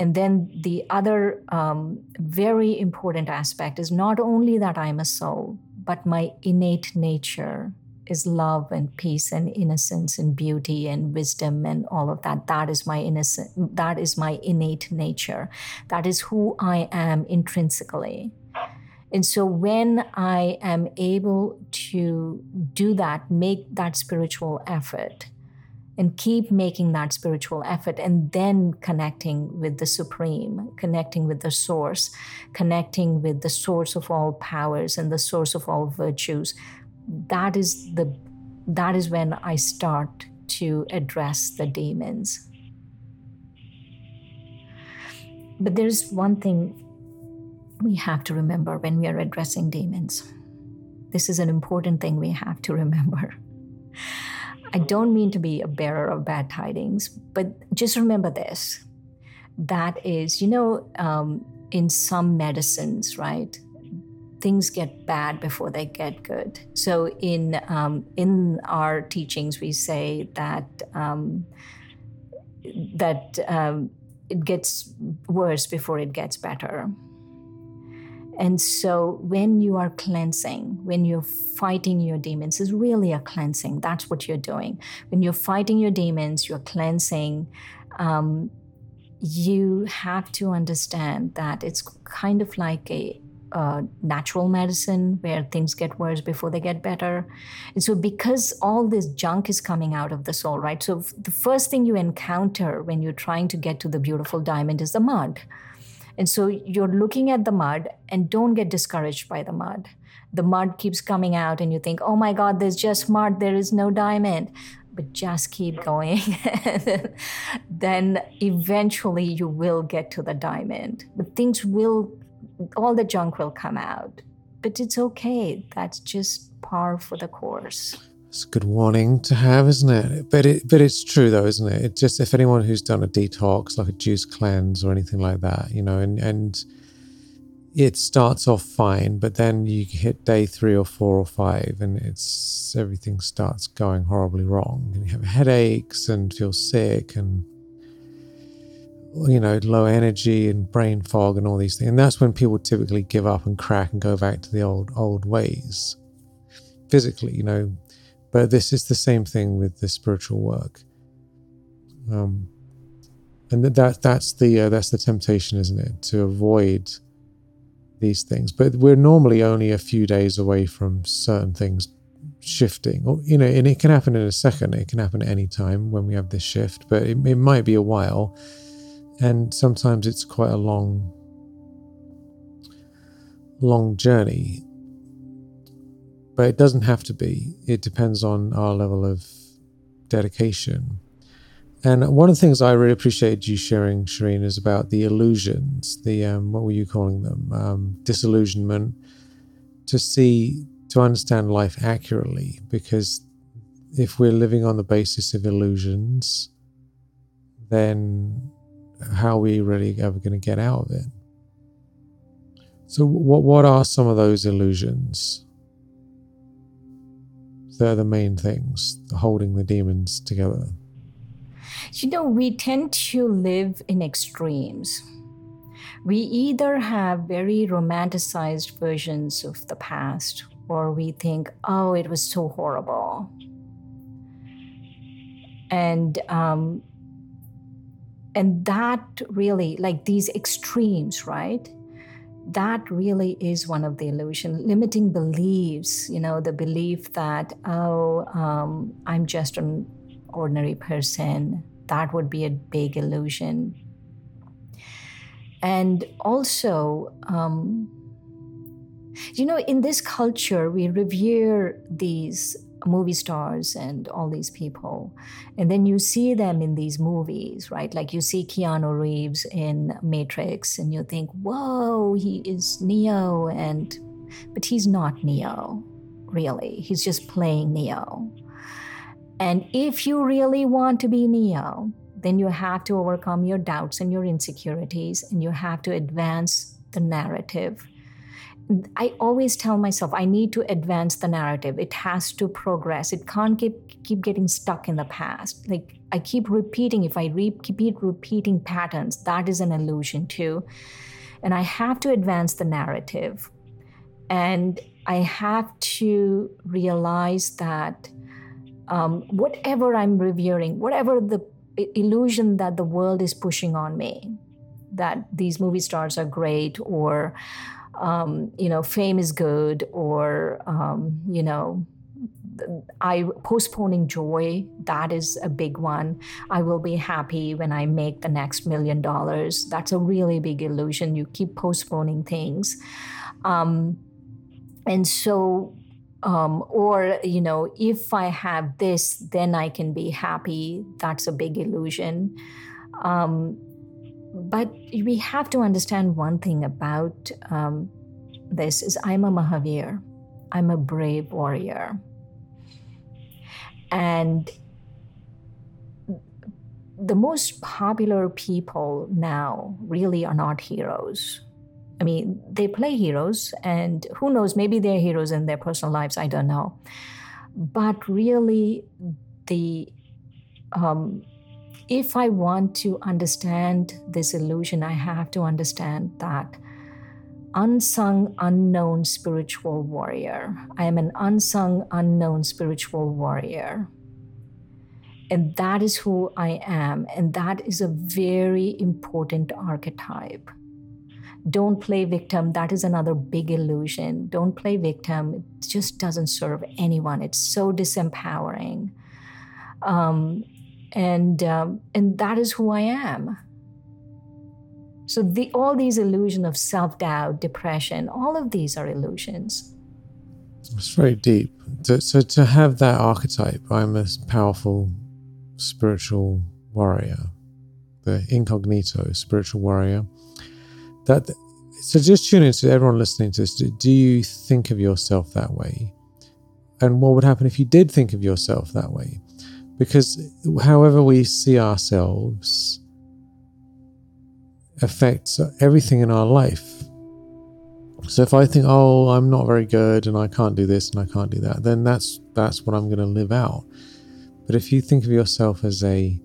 [SPEAKER 3] And then the other um, very important aspect is not only that I'm a soul, but my innate nature is love and peace and innocence and beauty and wisdom and all of that. That is my innocent. That is my innate nature. That is who I am intrinsically. And so when I am able to do that, make that spiritual effort, and keep making that spiritual effort and then connecting with the supreme connecting with the source connecting with the source of all powers and the source of all virtues that is the that is when i start to address the demons. But there's one thing we have to remember when we are addressing demons. This is an important thing we have to remember. I don't mean to be a bearer of bad tidings, but just remember this. That is, you know, um, in some medicines, right? Things get bad before they get good. So in um, in our teachings, we say that um, that um, it gets worse before it gets better. And so when you are cleansing, when you're fighting your demons, is really a cleansing. That's what you're doing. When you're fighting your demons, you're cleansing. Um, you have to understand that it's kind of like a, a natural medicine where things get worse before they get better. And so, because all this junk is coming out of the soul, right? So, the first thing you encounter when you're trying to get to the beautiful diamond is the mud. And so you're looking at the mud and don't get discouraged by the mud. The mud keeps coming out, and you think, oh my God, there's just mud, there is no diamond. But just keep going. then eventually you will get to the diamond. But things will, all the junk will come out. But it's okay. That's just par for the course.
[SPEAKER 2] It's a good warning to have, isn't it? But it, but it's true though, isn't it? It just if anyone who's done a detox, like a juice cleanse or anything like that, you know, and and it starts off fine, but then you hit day three or four or five, and it's everything starts going horribly wrong, and you have headaches and feel sick and you know low energy and brain fog and all these things, and that's when people typically give up and crack and go back to the old old ways physically, you know. But this is the same thing with the spiritual work. Um, and that that's the uh, that's the temptation, isn't it? To avoid these things. But we're normally only a few days away from certain things shifting, or you know, and it can happen in a second. It can happen at any time when we have this shift, but it, it might be a while, and sometimes it's quite a long, long journey. But it doesn't have to be. It depends on our level of dedication and one of the things I really appreciated you sharing, Shireen, is about the illusions, the um, what were you calling them? Um, disillusionment, to see, to understand life accurately. Because if we're living on the basis of illusions, then how are we really ever going to get out of it? So, what what are some of those illusions? They're the main things holding the demons together.
[SPEAKER 3] You know, we tend to live in extremes. We either have very romanticized versions of the past, or we think, oh, it was so horrible. And um, and that really, like these extremes, right? That really is one of the illusion, limiting beliefs. You know, the belief that oh, um, I'm just an ordinary person that would be a big illusion. And also, um, you know, in this culture, we revere these movie stars and all these people. And then you see them in these movies, right? Like you see Keanu Reeves in Matrix and you think, whoa, he is Neo. And, but he's not Neo, really. He's just playing Neo. And if you really want to be Neo, then you have to overcome your doubts and your insecurities, and you have to advance the narrative. I always tell myself I need to advance the narrative. It has to progress. It can't keep keep getting stuck in the past. Like I keep repeating, if I repeat repeating patterns, that is an illusion too. And I have to advance the narrative. And I have to realize that um, whatever I'm revering, whatever the illusion that the world is pushing on me, that these movie stars are great, or um, you know, fame is good, or um, you know, I postponing joy, that is a big one. I will be happy when I make the next million dollars. That's a really big illusion. You keep postponing things. Um, and so um, or you know if i have this then i can be happy that's a big illusion um, but we have to understand one thing about um, this is i'm a mahavir. I'm a brave warrior. And the most popular people now really are not heroes. I mean, they play heroes, and who knows, maybe they're heroes in their personal lives, I don't know. But really, the um, if I want to understand this illusion, I have to understand that unsung, unknown spiritual warrior. I am an unsung, unknown spiritual warrior. And that is who I am. And that is a very important archetype don't play victim that is another big illusion don't play victim it just doesn't serve anyone it's so disempowering um, and um, and that is who i am so the, all these illusion of self-doubt depression all of these are illusions
[SPEAKER 2] it's very deep to, so to have that archetype i'm a powerful spiritual warrior the incognito spiritual warrior that so just tune in to everyone listening to this. Do you think of yourself that way? And what would happen if you did think of yourself that way? Because however we see ourselves affects everything in our life. So if I think, oh, I'm not very good and I can't do this and I can't do that, then that's that's what I'm going to live out. But if you think of yourself as a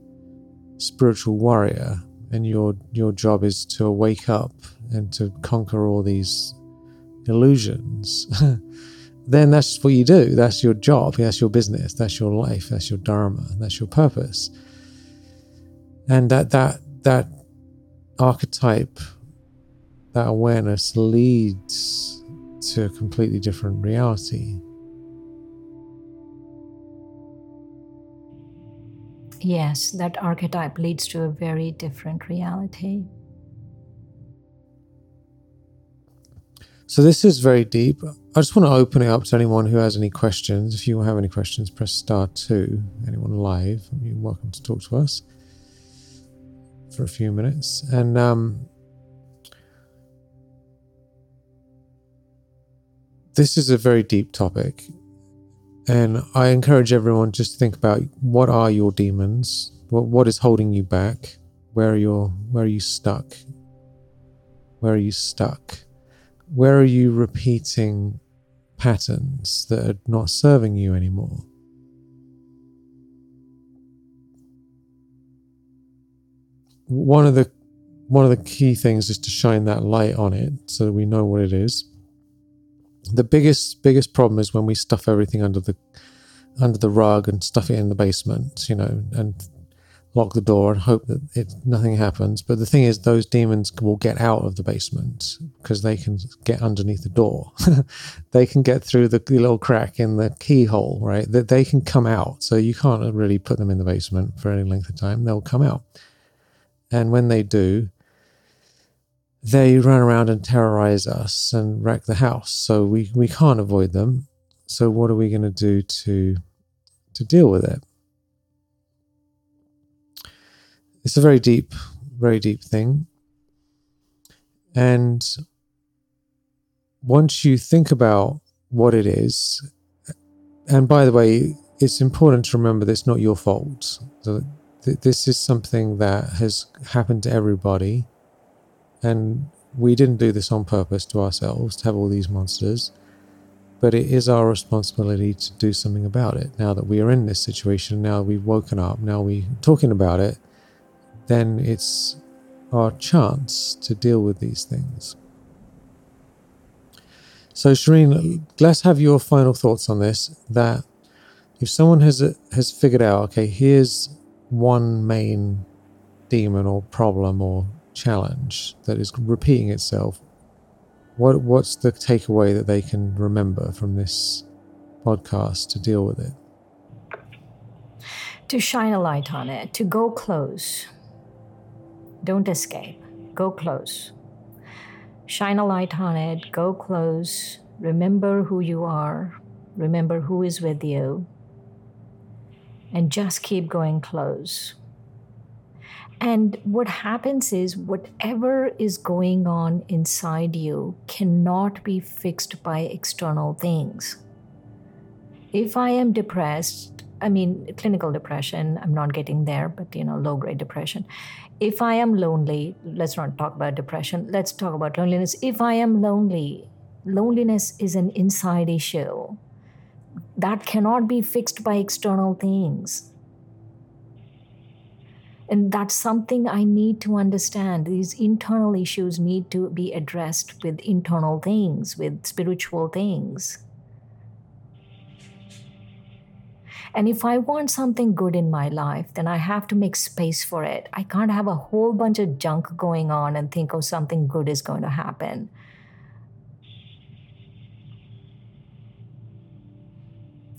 [SPEAKER 2] spiritual warrior and your your job is to wake up and to conquer all these illusions, then that's what you do. That's your job. That's your business. That's your life. That's your dharma. That's your purpose. And that that that archetype, that awareness leads to a completely different reality.
[SPEAKER 3] Yes, that archetype leads to a very different reality.
[SPEAKER 2] So this is very deep. I just want to open it up to anyone who has any questions. If you have any questions, press star two. Anyone live, you're welcome to talk to us for a few minutes. And um, this is a very deep topic. And I encourage everyone just to think about what are your demons? What what is holding you back? Where are your where are you stuck? Where are you stuck? Where are you repeating patterns that are not serving you anymore? One of the one of the key things is to shine that light on it so that we know what it is the biggest biggest problem is when we stuff everything under the under the rug and stuff it in the basement, you know, and lock the door and hope that it nothing happens. But the thing is, those demons will get out of the basement because they can get underneath the door. they can get through the little crack in the keyhole, right? That they can come out. So you can't really put them in the basement for any length of time. They'll come out, and when they do, they run around and terrorize us and wreck the house. So we, we can't avoid them. So what are we going to do to to deal with it? It's a very deep, very deep thing. And once you think about what it is, and by the way, it's important to remember that it's not your fault. This is something that has happened to everybody and we didn't do this on purpose to ourselves to have all these monsters, but it is our responsibility to do something about it. Now that we are in this situation, now we've woken up, now we're talking about it, then it's our chance to deal with these things. So, Shireen, let's have your final thoughts on this. That if someone has has figured out, okay, here's one main demon or problem or challenge that is repeating itself, what what's the takeaway that they can remember from this podcast to deal with it?
[SPEAKER 3] To shine a light on it, to go close. Don't escape. Go close. Shine a light on it, go close. Remember who you are. Remember who is with you. And just keep going close. And what happens is, whatever is going on inside you cannot be fixed by external things. If I am depressed, I mean, clinical depression, I'm not getting there, but you know, low grade depression. If I am lonely, let's not talk about depression, let's talk about loneliness. If I am lonely, loneliness is an inside issue that cannot be fixed by external things and that's something I need to understand. These internal issues need to be addressed with internal things, with spiritual things. And if I want something good in my life, then I have to make space for it. I can't have a whole bunch of junk going on and think, oh, something good is going to happen.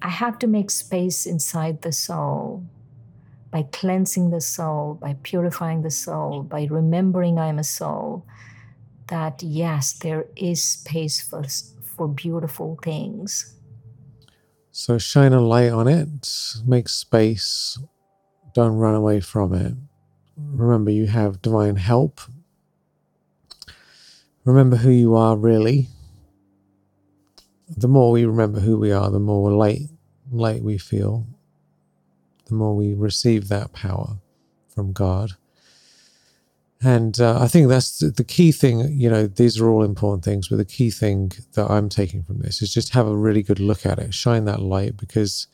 [SPEAKER 3] I have to make space inside the soul by cleansing the soul, by purifying the soul, by remembering I'm a soul, that yes, there is space for, for beautiful things.
[SPEAKER 2] So shine a light on it, make space, don't run away from it. Remember, you have divine help. Remember who you are really. The more we remember who we are, the more light, light we feel the more we receive that power from God. And uh, I think that's the, key thing. You know, these are all important things, but the key thing that I'm taking from this is just have a really good look at it, shine that light, because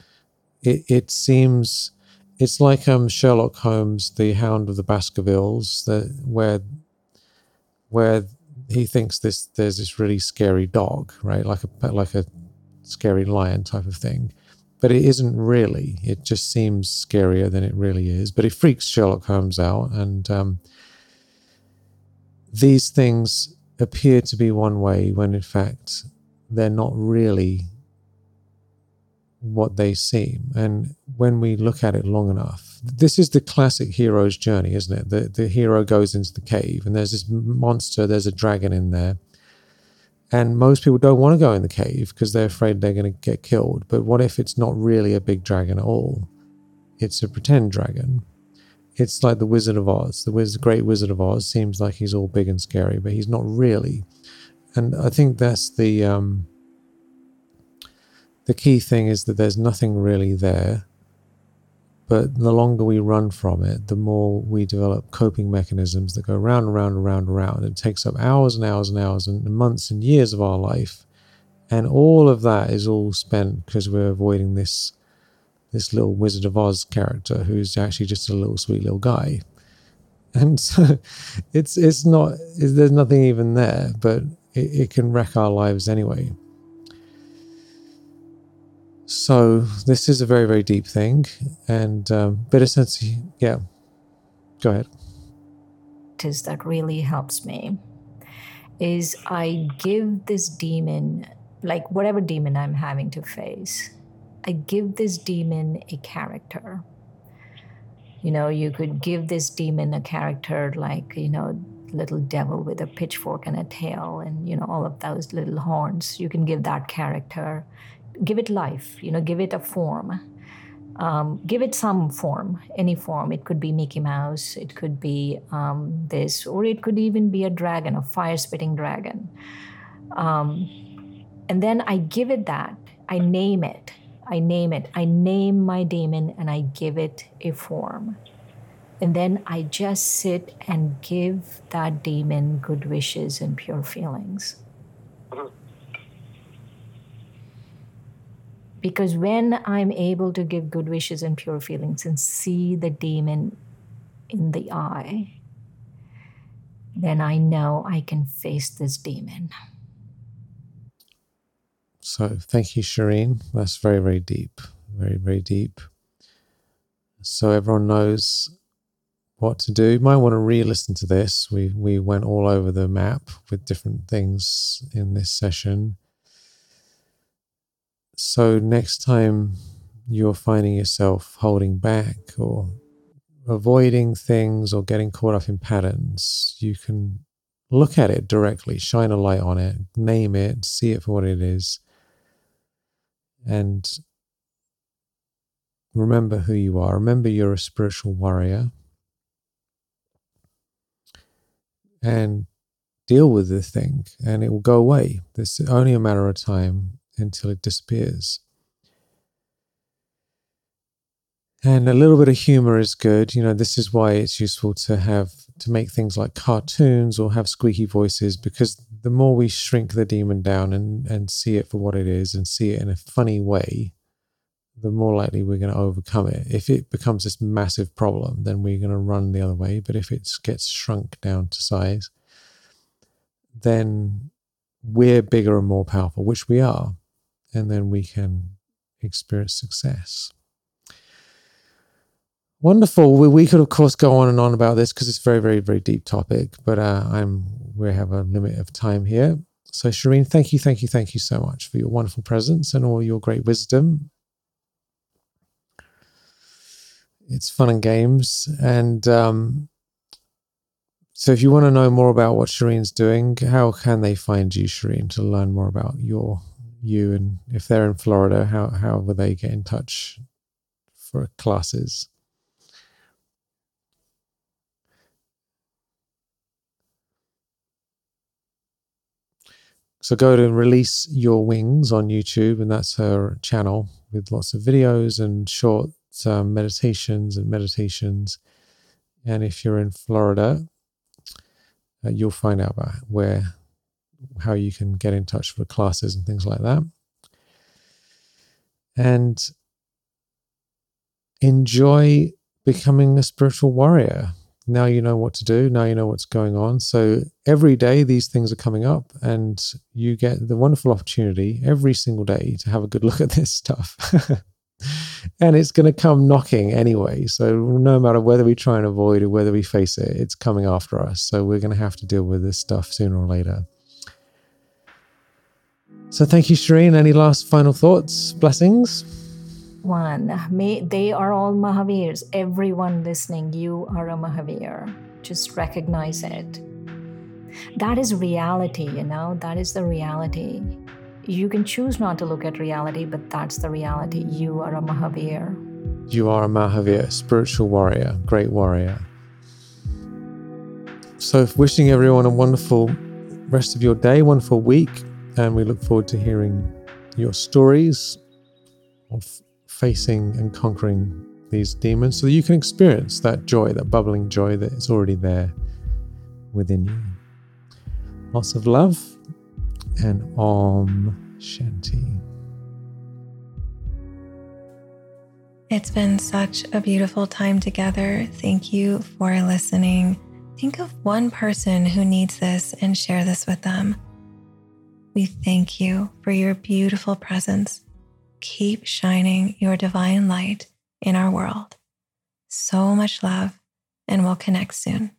[SPEAKER 2] it it seems it's like um Sherlock Holmes, the Hound of the Baskervilles, the, where where he thinks this there's this really scary dog, right? Like a like a scary lion type of thing. But it isn't really. It just seems scarier than it really is. But it freaks Sherlock Holmes out, and um, these things appear to be one way when in fact they're not really what they seem. And when we look at it long enough, this is the classic hero's journey, isn't it? The, the hero goes into the cave and there's this monster, there's a dragon in there. And most people don't want to go in the cave because they're afraid they're going to get killed. But what if it's not really a big dragon at all? It's a pretend dragon. It's like the Wizard of Oz. The Wiz- Great Wizard of Oz seems like he's all big and scary, but he's not really. And I think that's the um, the key thing is that there's nothing really there. But the longer we run from it, the more we develop coping mechanisms that go round and round and round and round. It takes up hours and hours and hours and months and years of our life. And all of that is all spent because we're avoiding this this little Wizard of Oz character who's actually just a little sweet little guy. And so it's it's not there's nothing even there, but it, it can wreck our lives anyway. So this is a very very deep thing, and um, but essentially, yeah. Go ahead.
[SPEAKER 3] Is that really helps me? Is I give this demon, like whatever demon I'm having to face, I give this demon a character. You know, you could give this demon a character like, you know, little devil with a pitchfork and a tail and, you know, all of those little horns. You can give that character give it life, you know, give it a form. Um, give it some form, any form. It could be Mickey Mouse, it could be um, this, or it could even be a dragon, a fire spitting dragon. Um, and then I give it that, I name it, I name it, I name my demon and I give it a form. And then I just sit and give that demon good wishes and pure feelings. Because when I'm able to give good wishes and pure feelings and see the demon in the eye, then I know I can face this demon.
[SPEAKER 2] So thank you, Shireen. That's very, very deep. Very, very deep. So everyone knows what to do. You might want to re-listen to this. We we went all over the map with different things in this session. So next time you're finding yourself holding back or avoiding things or getting caught up in patterns, you can look at it directly, shine a light on it, name it, see it for what it is, and remember who you are. Remember you're a spiritual warrior. And deal with the thing, and it will go away. It's only a matter of time until it disappears. And a little bit of humor is good. You know, this is why it's useful to have to make things like cartoons or have squeaky voices because the more we shrink the demon down and, and see it for what it is and see it in a funny way, the more likely we're going to overcome it. If it becomes this massive problem, then we're going to run the other way. But if it gets shrunk down to size, then we're bigger and more powerful, which we are and then we can experience success. Wonderful. We, we could, of course, go on and on about this because it's a very, very, very deep topic, but uh, I'm we have a limit of time here. So, Shireen, thank you, thank you, thank you so much for your wonderful presence and all your great wisdom. It's fun and games. And um, so, if you want to know more about what Shireen's doing, how can they find you, Shireen, to learn more about your you and if they're in Florida, how how will they get in touch for classes? So go to Release Your Wings on YouTube, and that's her channel with lots of videos and short um, meditations and meditations. And if you're in Florida, uh, you'll find out about where, how you can get in touch for classes and things like that. And enjoy becoming a spiritual warrior. Now you know what to do. Now you know what's going on. So every day these things are coming up, and you get the wonderful opportunity every single day to have a good look at this stuff. and it's going to come knocking anyway. So no matter whether we try and avoid it, whether we face it, it's coming after us. So we're going to have to deal with this stuff sooner or later. So thank you, Shireen. Any last final thoughts? Blessings?
[SPEAKER 3] One, may they are all Mahavirs. Everyone listening, you are a Mahavir. Just recognize it. That is reality, you know, that is the reality. You can choose not to look at reality, but that's the reality. You are a Mahavir.
[SPEAKER 2] You are a Mahavir, spiritual warrior, great warrior. So, wishing everyone a wonderful rest of your day, wonderful week, and we look forward to hearing your stories of facing and conquering these demons so that you can experience that joy, that bubbling joy that is already there within you. Lots of love and Om Shanti.
[SPEAKER 1] It's been such a beautiful time together. Thank you for listening. Think of one person who needs this and share this with them. We thank you for your beautiful presence. Keep shining your divine light in our world. So much love, and we'll connect soon.